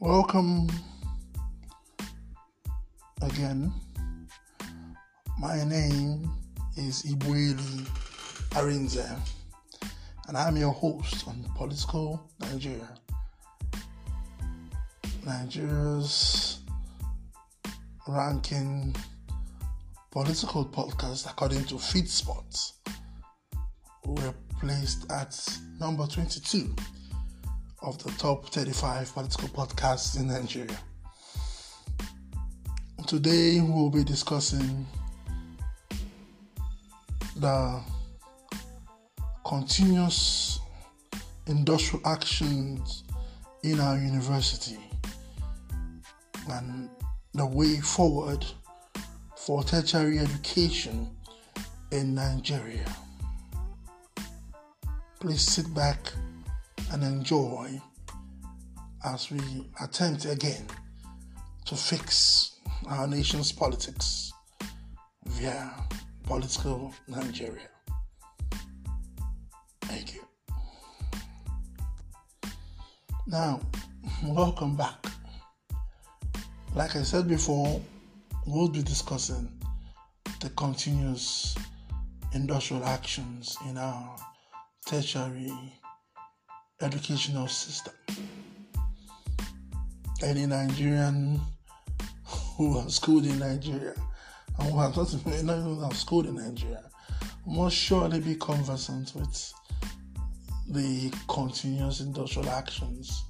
Welcome again. My name is Ibueli Arinze, and I'm your host on Political Nigeria. Nigeria's ranking political podcast according to FeedSpot. We're placed at number 22 of the top 35 political podcasts in Nigeria. Today we'll be discussing the continuous industrial actions in our university and the way forward for tertiary education in Nigeria. Please sit back and enjoy as we attempt again to fix our nation's politics via political Nigeria. Thank you. Now, welcome back. Like I said before, we'll be discussing the continuous industrial actions in our tertiary educational system. Any Nigerian who has schooled in Nigeria and who has not, even schooled in Nigeria must surely be conversant with the continuous industrial actions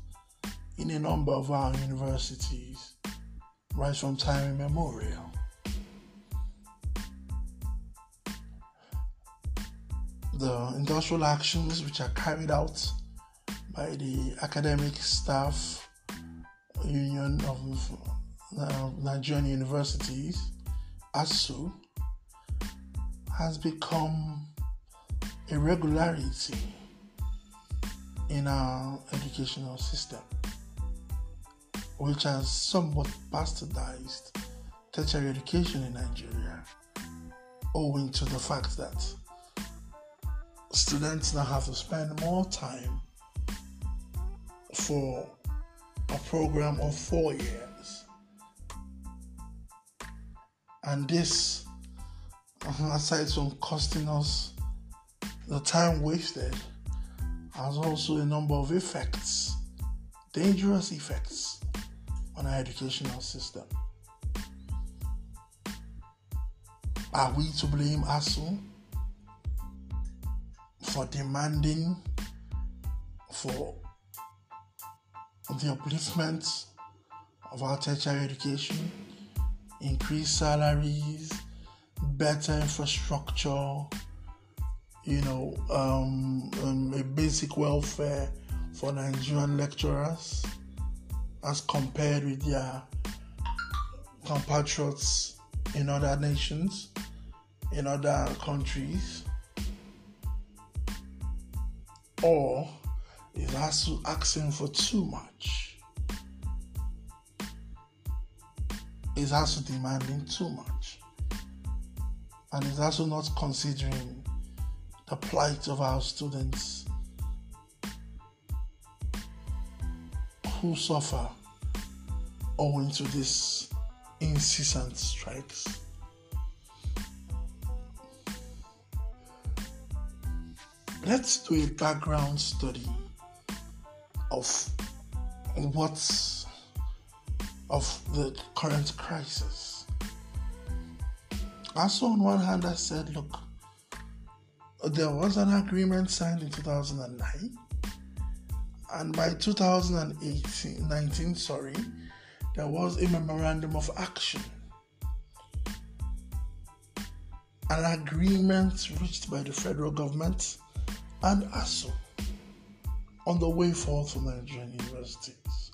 in a number of our universities right from time immemorial. The industrial actions which are carried out by the Academic Staff Union of Nigerian Universities, ASUU, has become a regularity in our educational system, which has somewhat bastardized tertiary education in Nigeria, owing to the fact that students now have to spend more time for a program of four years. And this, uh-huh, aside from costing us the time wasted, has also a number of effects, dangerous effects on our educational system. Are we to blame ASUU for demanding for the upliftment of our tertiary education, increased salaries, better infrastructure, you know, um, um, a basic welfare for Nigerian lecturers as compared with their compatriots in other nations, in other countries, or is also asking for too much. Is also demanding too much. And is also not considering the plight of our students who suffer owing to these incessant strikes. Let's do a background study of what's of the current crisis. Also, on one hand, I said, look, there was an agreement signed in 2009, and by 2018, 19, sorry, there was a memorandum of action, an agreement reached by the federal government and ASUU on the way forward for Nigerian universities.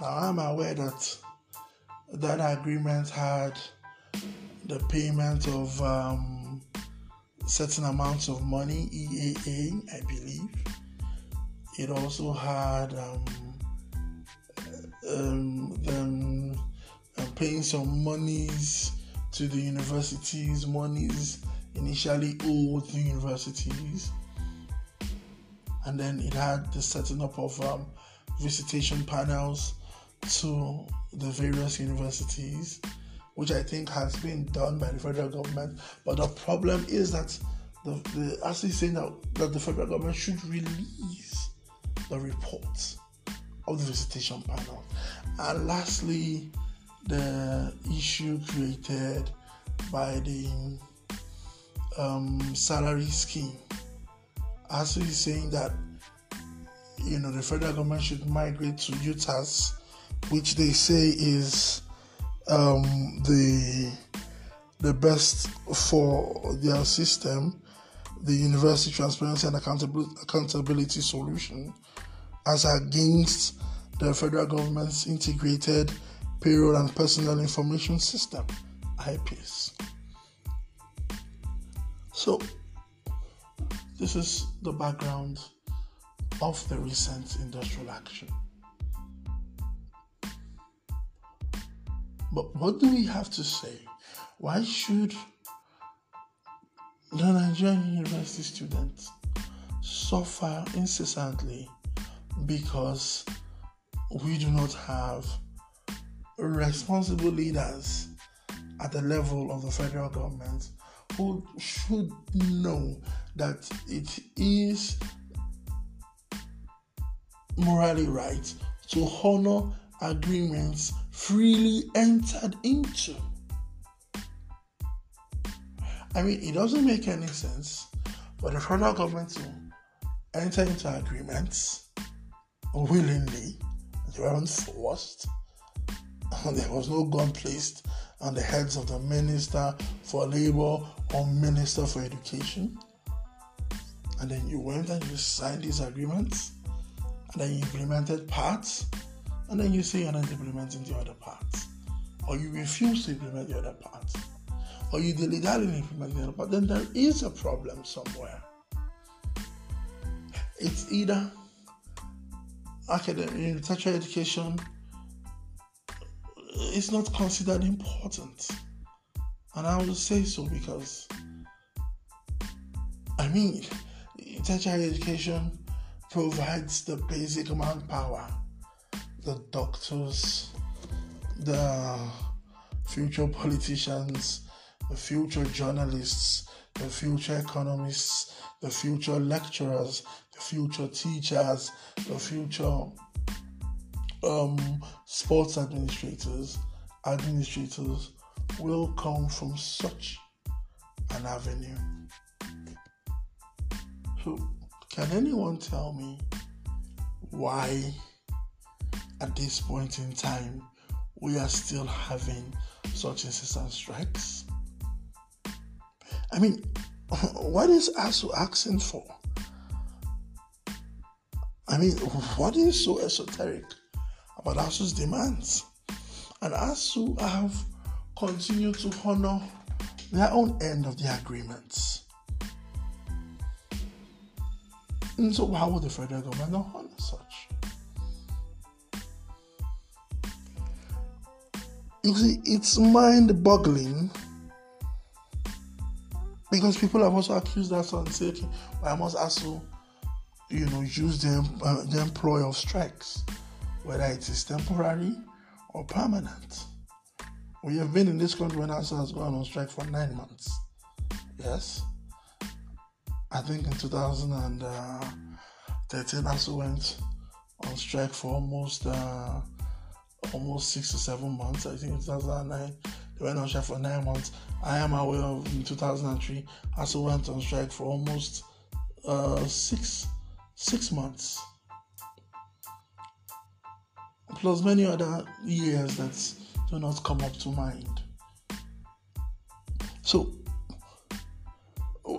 Now, I'm aware that that agreement had the payment of um, certain amounts of money, EAA, I believe. It also had um, um, them uh, paying some monies to the universities, monies initially owed to universities and then it had the setting up of um, visitation panels to the various universities, which I think has been done by the federal government. But the problem is that the, the is saying that, that the federal government should release the reports of the visitation panel. And lastly, the issue created by the um, salary scheme. ASUU is saying that you know the federal government should migrate to UTAS, which they say is um, the the best for their system, the University Transparency and Accountability, Accountability Solution, as against the federal government's integrated payroll and personal information system, IPPIS. So, this is the background of the recent industrial action. But what do we have to say? Why should the Nigerian university students suffer incessantly because we do not have responsible leaders at the level of the federal government who should know that it is morally right to honor agreements freely entered into. I mean, it doesn't make any sense for the federal government to enter into agreements willingly, they weren't forced, there was no gun placed on the heads of the Minister for Labor or Minister for Education. And then you went and you signed these agreements and then you implemented parts, and then you say you're not implementing the other parts, or you refuse to implement the other parts, or you illegally implement the other part, then there is a problem somewhere. It's either academic tertiary education is not considered important. And I will say so because I mean tertiary education provides the basic manpower, the doctors, the future politicians, the future journalists, the future economists, the future lecturers, the future teachers, the future um, sports administrators, administrators will come from such an avenue. So can anyone tell me why, at this point in time, we are still having such incessant strikes? I mean, what is ASUU asking for? I mean, what is so esoteric about ASUU's demands? And ASUU have continued to honor their own end of the agreements. And so, how would the federal government not honor such? You see, it's mind boggling because people have also accused us and okay, I must also, you know, use the, uh, the employ of strikes, whether it is temporary or permanent. We have been in this country when ASUU has gone on strike for nine months. Yes. I think in 2013, ASUU went on strike for almost uh, almost six to seven months. I think in 2009 they went on strike for nine months. I am aware of in 2003 ASUU went on strike for almost uh, six six months, plus many other years that do not come up to mind. So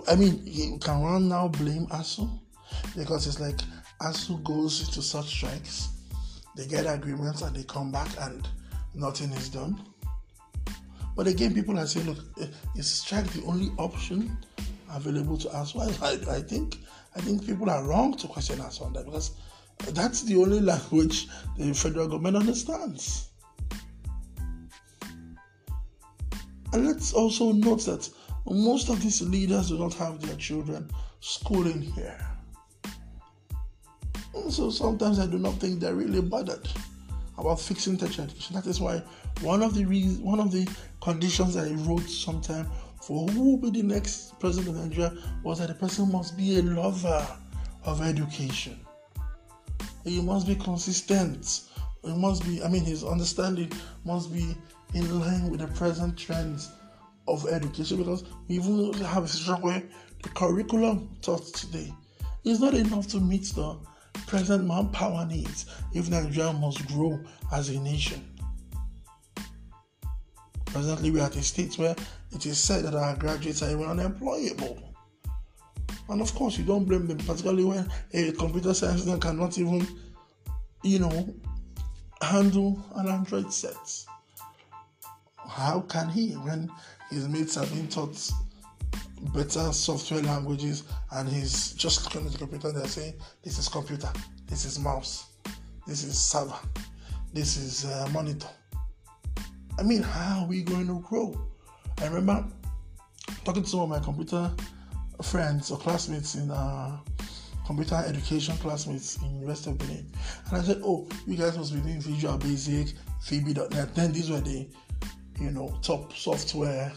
I mean, can one now blame ASUU? Because it's like ASUU goes into such strikes, they get agreements and they come back and nothing is done. But again, people are saying, look, eh, is strike the only option available to us? Well, I, I think I think people are wrong to question us on that because that's the only language the federal government understands. And let's also note that most of these leaders do not have their children schooling here. So sometimes I do not think they're really bothered about fixing tertiary education. That is why one of the one of the conditions that I wrote sometime for who will be the next president of Nigeria was that the person must be a lover of education. He must be consistent. It must be, I mean, his understanding must be in line with the present trends of education because we even have a situation where the curriculum taught today is not enough to meet the present manpower needs if Nigeria must grow as a nation. Presently, we are at a state where it is said that our graduates are even unemployable. And of course, you don't blame them, particularly when a computer science student cannot even, you know, handle an Android set. How can he when his mates have been taught better software languages and he's just looking at the computer and they're saying, This is computer, this is mouse, this is server, this is uh, monitor. I mean, how are we going to grow? I remember talking to some of my computer friends or classmates in uh, computer education classmates in University of Benin, and I said, "Oh, you guys must be doing Visual Basic, VB.NET." Then these were the, you know, top software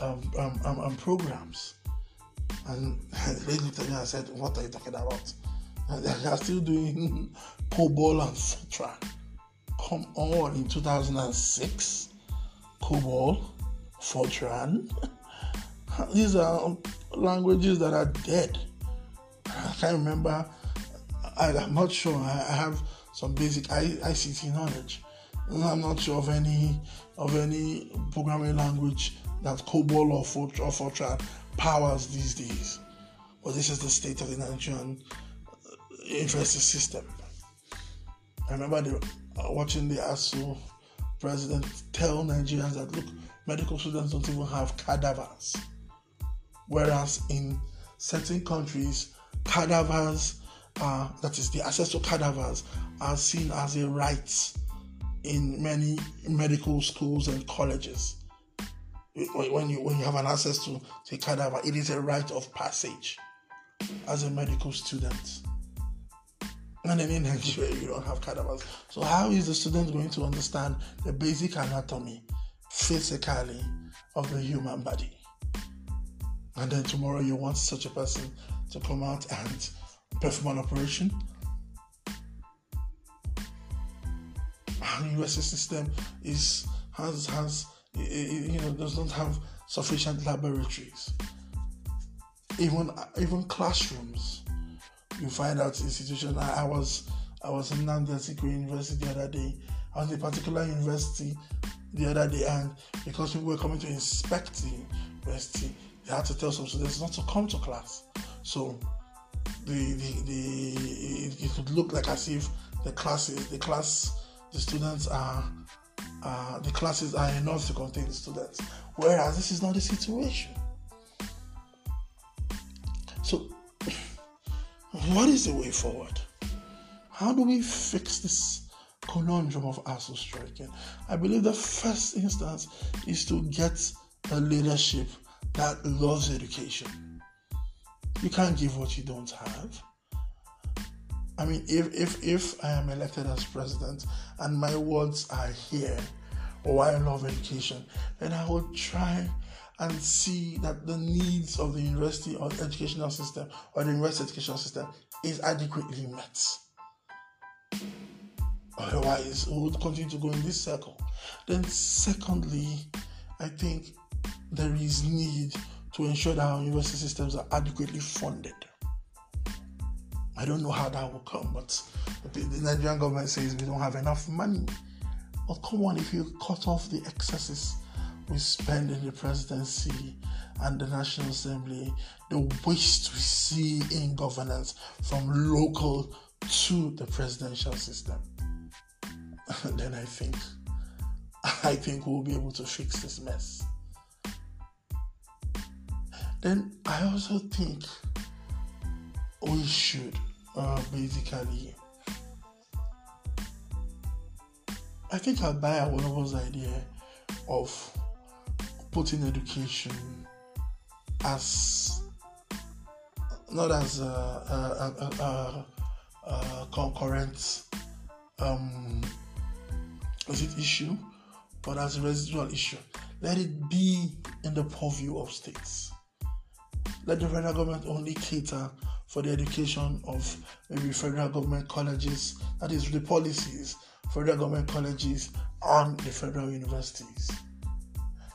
um, um, um, um programs. And they looked at me said, "What are you talking about?" And they are still doing COBOL and Fortran. Come on, in 2006, COBOL, Fortran. These are languages that are dead. I can't remember. I, am not sure. I, have some basic ICT knowledge. I'm not sure of any of any programming language that COBOL or, Fort, or Fortran powers these days. But this is the state of the Nigerian uh, university system. I remember the, uh, watching the ASUU president tell Nigerians that look, medical students don't even have cadavers. Whereas in certain countries, cadavers, uh, that is the access to cadavers, are seen as a right in many medical schools and colleges. When you when you have an access to, cadaver, it is a rite of passage as a medical student. And then in Nigeria, you don't have cadavers. So, how is the student going to understand the basic anatomy physically of the human body? And then tomorrow, you want such a person to come out and perform an operation. University system is has has you know does not have sufficient laboratories. Even even classrooms you find out institution. I, I was I was in Azikiwe University the other day. I was in a particular university the other day, and because people were coming to inspect the university, they had to tell some students not to come to class. So the the, the it, it would look like as if the classes the class the students are uh, the classes are enough to contain the students, whereas this is not the situation. So what is the way forward? How do we fix this conundrum of ASUU striking? I believe the first instance is to get a leadership that loves education. You can't give what you don't have. I mean, if if if I am elected as president and my words are here, or I love education, then I will try and see that the needs of the university or the educational system or the university educational system is adequately met. Otherwise, we would continue to go in this circle. Then, secondly, I think there is need to ensure that our university systems are adequately funded. I don't know how that will come, but the Nigerian government says we don't have enough money. But come on, if you cut off the excesses we spend in the presidency and the National Assembly, the waste we see in governance from local to the presidential system, then I think I think we'll be able to fix this mess. Then I also think we should uh, basically. I think I'll buy one of those idea of putting education as not as a, a, a, uh, concurrent um, is it issue, but as a residual issue. Let it be in the purview of states. Let the federal government only cater for the education of maybe federal government colleges, that is, the policies, federal government colleges, and the federal universities.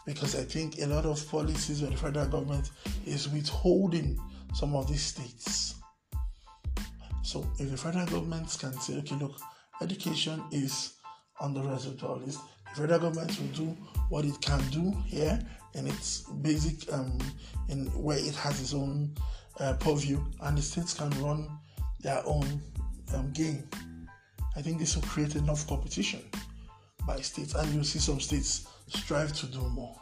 Because I think a lot of policies where the federal government is withholding some of these states. So if the federal government can say, okay, look, education is on the residual list, the federal government will do what it can do here in its basic, um, in where it has its own uh, purview, and the states can run their own um, game. I think this will create enough competition by states, and you'll see some states strive to do more.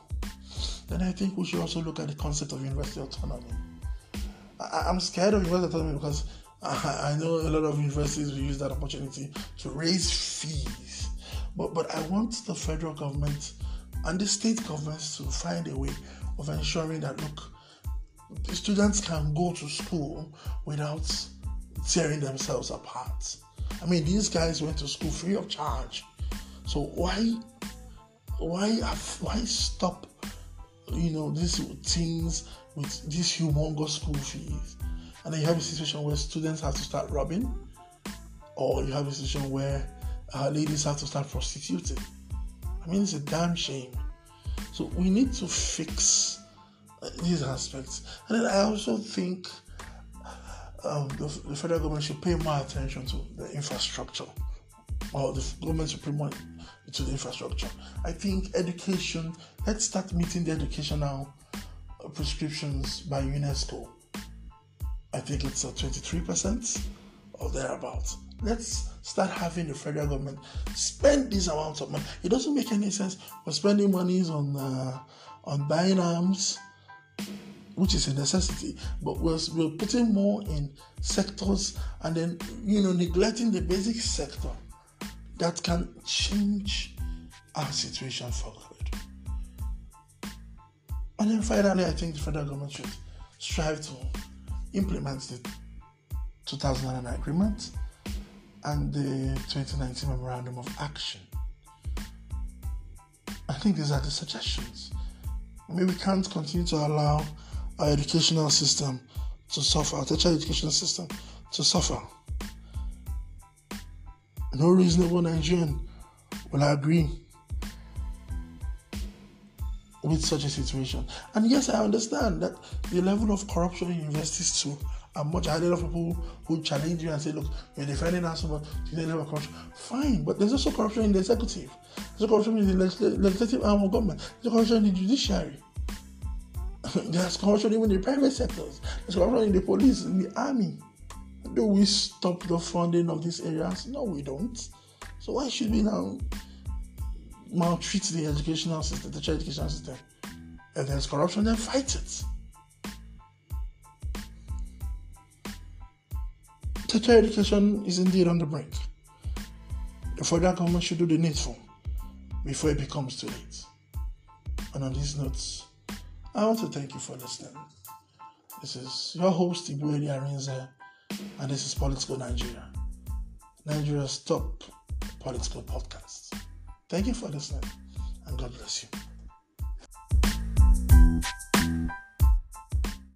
Then I think we should also look at the concept of university autonomy. I, am scared of university autonomy because I, I know a lot of universities will use that opportunity to raise fees. But but I want the federal government and the state governments to find a way of ensuring that look, students can go to school without tearing themselves apart. I mean, these guys went to school free of charge. So why, why, why stop? You know, these things with these humongous school fees, and then you have a situation where students have to start robbing, or you have a situation where uh, ladies have to start prostituting. I mean, it's a damn shame. So we need to fix these aspects. And then I also think um, the, the, federal government should pay more attention to the infrastructure, or the government should pay more to the infrastructure. I think education. Let's start meeting the educational prescriptions by UNESCO. I think it's a 23% or thereabouts. Let's start having the federal government spend these amounts of money. It doesn't make any sense. We're spending monies on uh, on buying arms, which is a necessity, but we're, we're putting more in sectors and then you know neglecting the basic sector that can change our situation for good. And then finally, I think the federal government should strive to implement the 2009 agreement and the 2019 Memorandum of Action. I think these are the suggestions. I mean, we can't continue to allow our educational system to suffer, our tertiary educational system to suffer. No reasonable Nigerian will agree with such a situation. And yes, I understand that the level of corruption in universities too are much higher. of people who challenge you and say, look, you're defending us, but you didn't have corruption. Fine, but there's also corruption in the executive. There's corruption in the legislative arm of government. There's corruption in the judiciary. There's corruption even in the private sectors. There's corruption in the police, in the army. Do we stop the funding of these areas? No, we don't. So why should we now maltreat the educational system, the child education system? If there's corruption, then fight it. Tertiary education is indeed on the brink. The federal government should do the needful before it becomes too late. And on these notes, I want to thank you for listening. This is your host, Ibueli Arinze, and this is Political Nigeria, Nigeria's top political podcast. Thank you for listening, and God bless you.